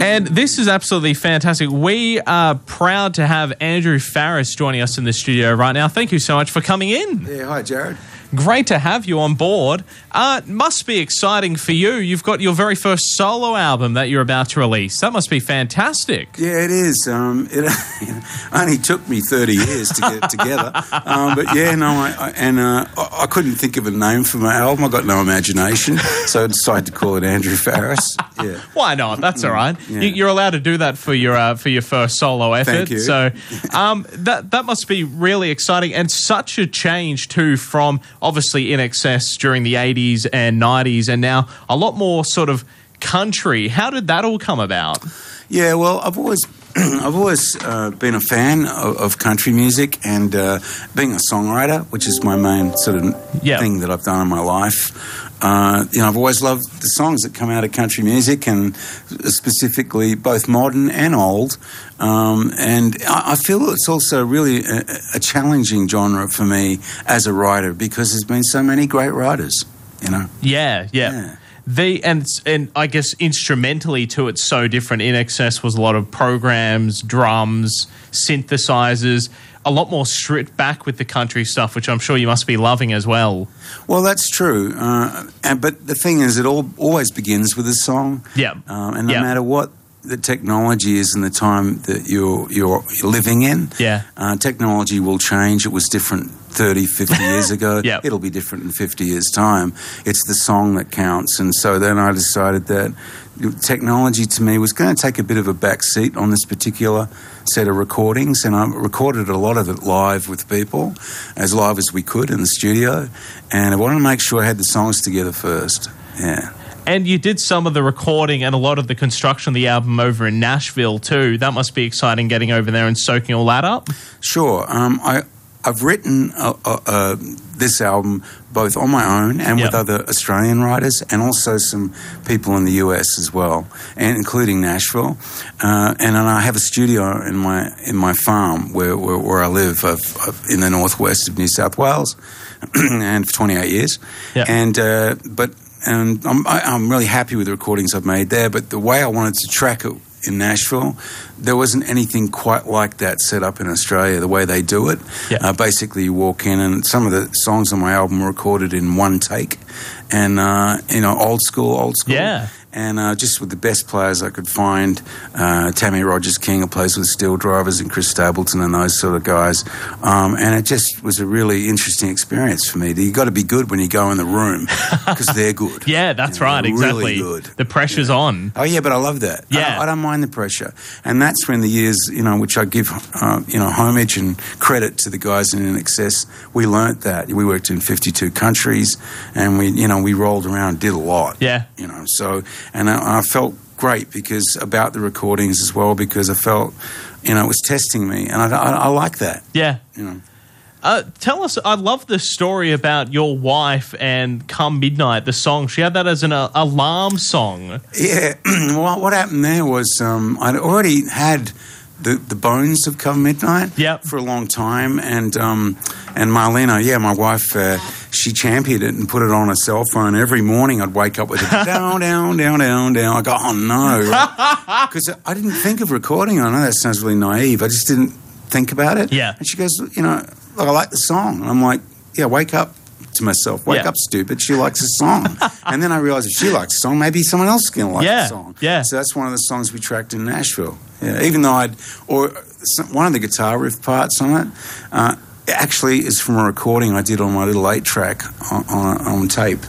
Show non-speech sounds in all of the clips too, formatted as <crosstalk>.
And this is absolutely fantastic. We are proud to have Andrew Farriss joining us in the studio right now. Thank you so much for coming in. Yeah, hi, Jared. Great to have you on board. Uh, must be exciting for you. You've got your very first solo album that you're about to release. That must be fantastic. Yeah, it is. Um, it <laughs> only took me 30 years to get together. Um, but yeah, no, I, I and uh, I, couldn't think of a name for my album. I got no imagination, so I decided to call it Andrew Farriss. Yeah. <laughs> Why not? That's all right. Yeah. You, you're allowed to do that for your uh, for your first solo effort. Thank you. So um, that that must be really exciting and such a change too from obviously INXS during the 80s and 90s and now a lot more sort of country. How did that all come about? Yeah, well, I've always <clears throat> I've always uh, been a fan of, of country music and uh, being a songwriter, which is my main sort of Yeah. thing that I've done in my life. Uh, you know, I've always loved the songs that come out of country music, and specifically both modern and old. Um, and I, I feel it's also really a, a challenging genre for me as a writer because there's been so many great writers. You know. Yeah, yeah. Yeah. The and and I guess instrumentally too, it's so different. INXS was a lot of programs, drums, synthesizers, a lot more stripped back with the country stuff, which I'm sure you must be loving as well. Well, that's true. Uh, and, but the thing is, it all always begins with a song. Yeah. Um, and no Yeah. matter what the technology is in the time that you're you're living in, Yeah. uh, technology will change. It was different 30, 50 years <laughs> ago. Yep. It'll be different in 50 years' time. It's the song that counts. And so then I decided that technology to me was going to take a bit of a back seat on this particular set of recordings. And I recorded a lot of it live with people, as live as we could in the studio. And I wanted to make sure I had the songs together first. Yeah. And you did some of the recording and a lot of the construction of the album over in Nashville too. That must be exciting getting over there and soaking all that up. Sure. Um, I I've written uh, uh, uh, this album both on my own and with other Australian writers, and also some people in the US as well, and including Nashville. Uh, and then I have a studio in my in my farm where where, where I live in the northwest of New South Wales, <clears throat> and for 28 years. Yep. And uh, but and I'm I, I'm really happy with the recordings I've made there. But the way I wanted to track it in Nashville, there wasn't anything quite like that set up in Australia. The way they do it, Yeah. uh, basically you walk in, and some of the songs on my album were recorded in one take, and uh, you know, old school, old school. Yeah. And uh, just with the best players I could find, uh, Tammy Rogers King, who plays with SteelDrivers, and Chris Stapleton, and those sort of guys. Um, and it just was a really interesting experience for me. You got to be good when you go in the room <laughs> because they're good. Yeah, that's You know, right. Exactly. Really good. The pressure's on. Oh yeah, but I love that. Yeah. don't, I don't mind the pressure, and that's when the years, you know, which I give, uh, you know, homage and credit to the guys INXS. We learnt that we worked in fifty-two countries, and we, you know, we rolled around, did a lot. Yeah. you know. So, and I, I felt great because about the recordings as well because I felt, you know, it was testing me, and I, I, I like that. Yeah. You know. Uh, tell us, I love the story about your wife and Come Midnight, the song. She had that as an uh, alarm song. Yeah, <clears throat> well, what happened there was um, I'd already had the, the bones of Come Midnight Yep. for a long time, and um, and Marlena, yeah, my wife, uh, she championed it and put it on her cell phone every morning. I'd wake up with it <laughs> down, down, down, down, down. I go, oh no, <laughs> because I didn't think of recording. I know that sounds really naive. I just didn't think about it. Yeah. and she goes, you know, look, I like the song. And I'm like, yeah, wake up. To myself, wake Yeah. up, stupid. She likes the song, <laughs> and then I realized if she likes the song, maybe someone else is going to like Yeah, the song. yeah. So that's one of the songs we tracked in Nashville. Yeah, even though I'd or some, one of the guitar riff parts on it uh, actually is from a recording I did on my little eight track on, on, on tape.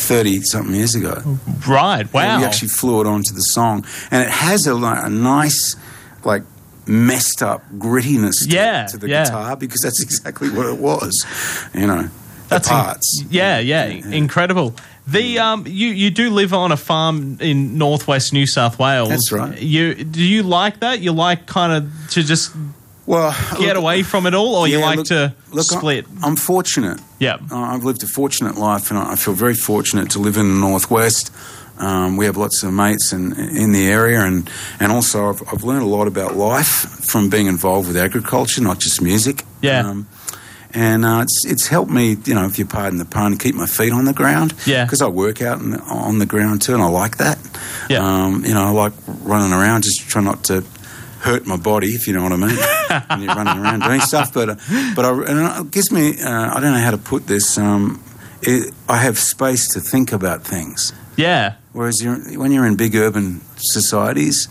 30 something years ago. Right. Yeah, Wow. we actually flew it onto the song. And it has a, a nice, like, messed up grittiness to, Yeah, to the yeah. guitar because that's <laughs> exactly what it was. You know, the That's in- parts. yeah, yeah, incredible. The um, you you do live on a farm in northwest New South Wales. That's right. You do you like that? You like kind of to just well, get look- away from it all, or you like look- to look, split? I'm fortunate. Yeah. Uh, I've lived a fortunate life, and I feel very fortunate to live in the northwest. Um, we have lots of mates in, in the area, and, and also I've, I've learned a lot about life from being involved with agriculture, not just music. Yeah. Um, and uh, it's it's helped me, you know, if you pardon the pun, keep my feet on the ground. Yeah. Because I work out in, on the ground too, and I like that. Yeah. Um, you know, I like running around, just try not to hurt my body, if you know what I mean. <laughs> when you're running around doing stuff, but uh, but I, and it gives me. Uh, I don't know how to put this. Um, it, I have space to think about things. Yeah. Whereas you're, when you're in big urban societies,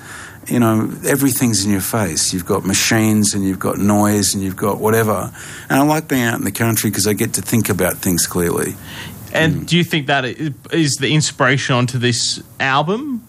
you know, everything's in your face. You've got machines and you've got noise and you've got whatever. And I like being out in the country because I get to think about things clearly. And Mm. do you think that is the inspiration onto this album?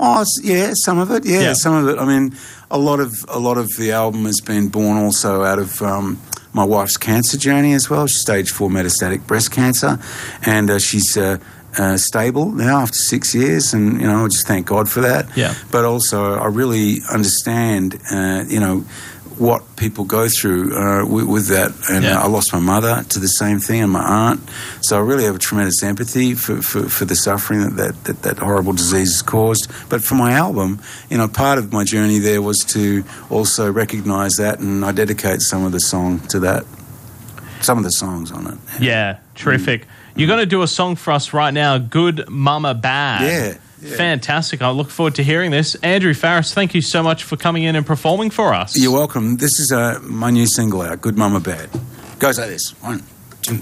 Oh, yeah, some of it. Yeah, Yeah. some of it. I mean, a lot of a lot of the album has been born also out of um, my wife's cancer journey as well. She's stage four metastatic breast cancer, and uh, she's uh, uh, stable now after six years, and you know, I just thank God for that. Yeah. But also, I really understand, uh, you know. What people go through uh, with, with that, and Yeah. uh, I lost my mother to the same thing, and my aunt. So I really have a tremendous empathy for, for, for the suffering that that, that that horrible disease has caused. But for my album, you know, part of my journey there was to also recognise that, and I dedicate some of the song to that. Some of the songs on it. Yeah, terrific. You're going to do a song for us right now, Good Mama Bad. Yeah, yeah. Fantastic. I look forward to hearing this. Andrew Farriss, thank you so much for coming in and performing for us. You're welcome. This is uh, my new single out, Good Mama Bad. Goes like this one, two,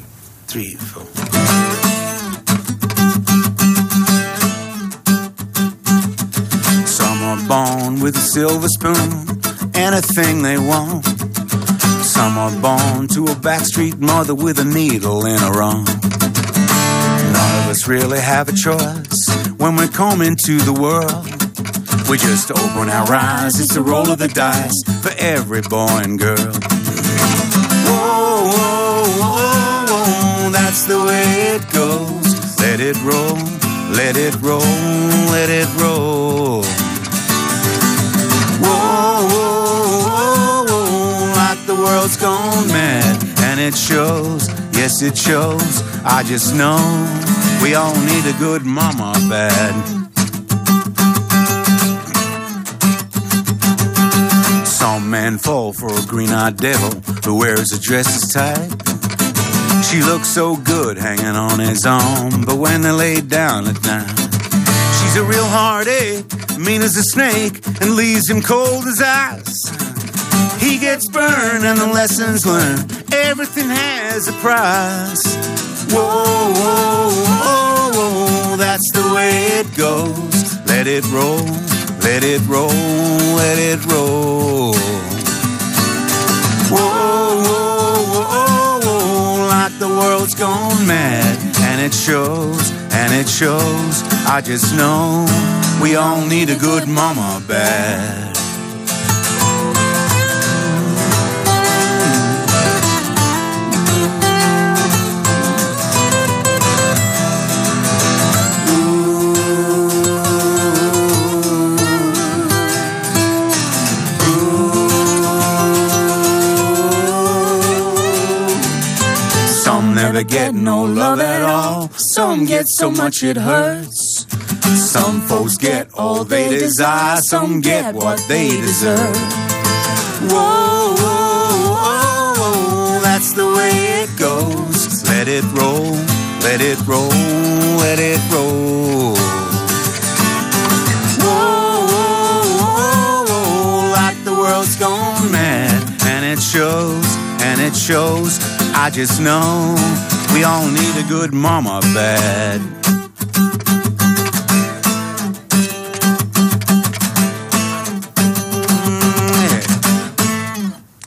three, four. Some are born with a silver spoon, anything they want. Some are born to a backstreet mother with a needle in her arm. Us really have a choice when we come into the world. We just open our eyes, it's a roll of the dice for every boy and girl. Whoa, whoa, whoa, whoa, that's the way it goes. Let it roll, let it roll, let it roll. Whoa, whoa, whoa, whoa, like the world's gone mad, and it shows, yes, it shows. I just know we all need a good mama bad. Some men fall for a green eyed devil who wears a dress as tight. She looks so good hanging on his arm, but when they lay down at night, she's a real heartache, mean as a snake, and leaves him cold as ice. He gets burned and the lessons learned. Everything has a price. Whoa, whoa, whoa, that's the way it goes. Let it roll, let it roll, let it roll. Whoa, whoa, whoa, whoa, like the world's gone mad, and it shows, and it shows. I just know we all need a good mama bad. Some get so much it hurts. Some folks get all they desire. Some get what they deserve. Whoa, whoa, whoa, that's the way it goes. Let it roll, let it roll, let it roll. Whoa, like the world's gone mad, and it shows, and it shows. I just know we all need a good mama bad.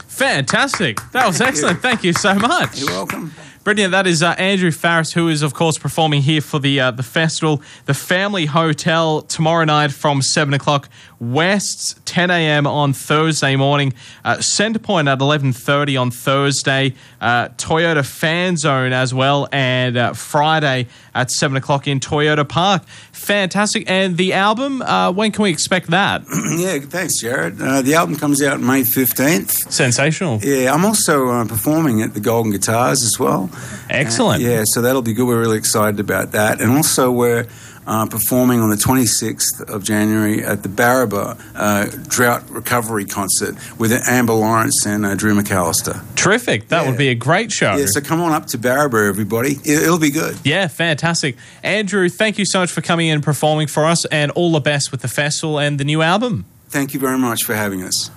Fantastic. That was excellent. Thank you so much. You're welcome. Brilliant. That is uh, Andrew Farriss, who is, of course, performing here for the uh, the festival, the Family Hotel, tomorrow night from 7 o'clock, West's 10 a.m. on Thursday morning, uh, Centrepoint at 11.30 on Thursday, uh, Toyota Fan Zone as well, and uh, Friday at 7 o'clock in Toyota Park. Fantastic. And the album, uh, when can we expect that? <clears throat> Yeah, thanks, Jared. Uh, the album comes out May 15th. Sensational. Yeah, I'm also uh, performing at the Golden Guitars as well. Excellent. Uh, yeah, so that'll be good. We're really excited about that. And also, we're uh, performing on the 26th of January at the Barraba uh, Drought Recovery Concert with Amber Lawrence and uh, Drew McAlister. Terrific. That Yeah. would be a great show. Yeah, so come on up to Barraba, everybody. It, it'll be good. Yeah, fantastic. Andrew, thank you so much for coming in and performing for us, and all the best with the festival and the new album. Thank you very much for having us.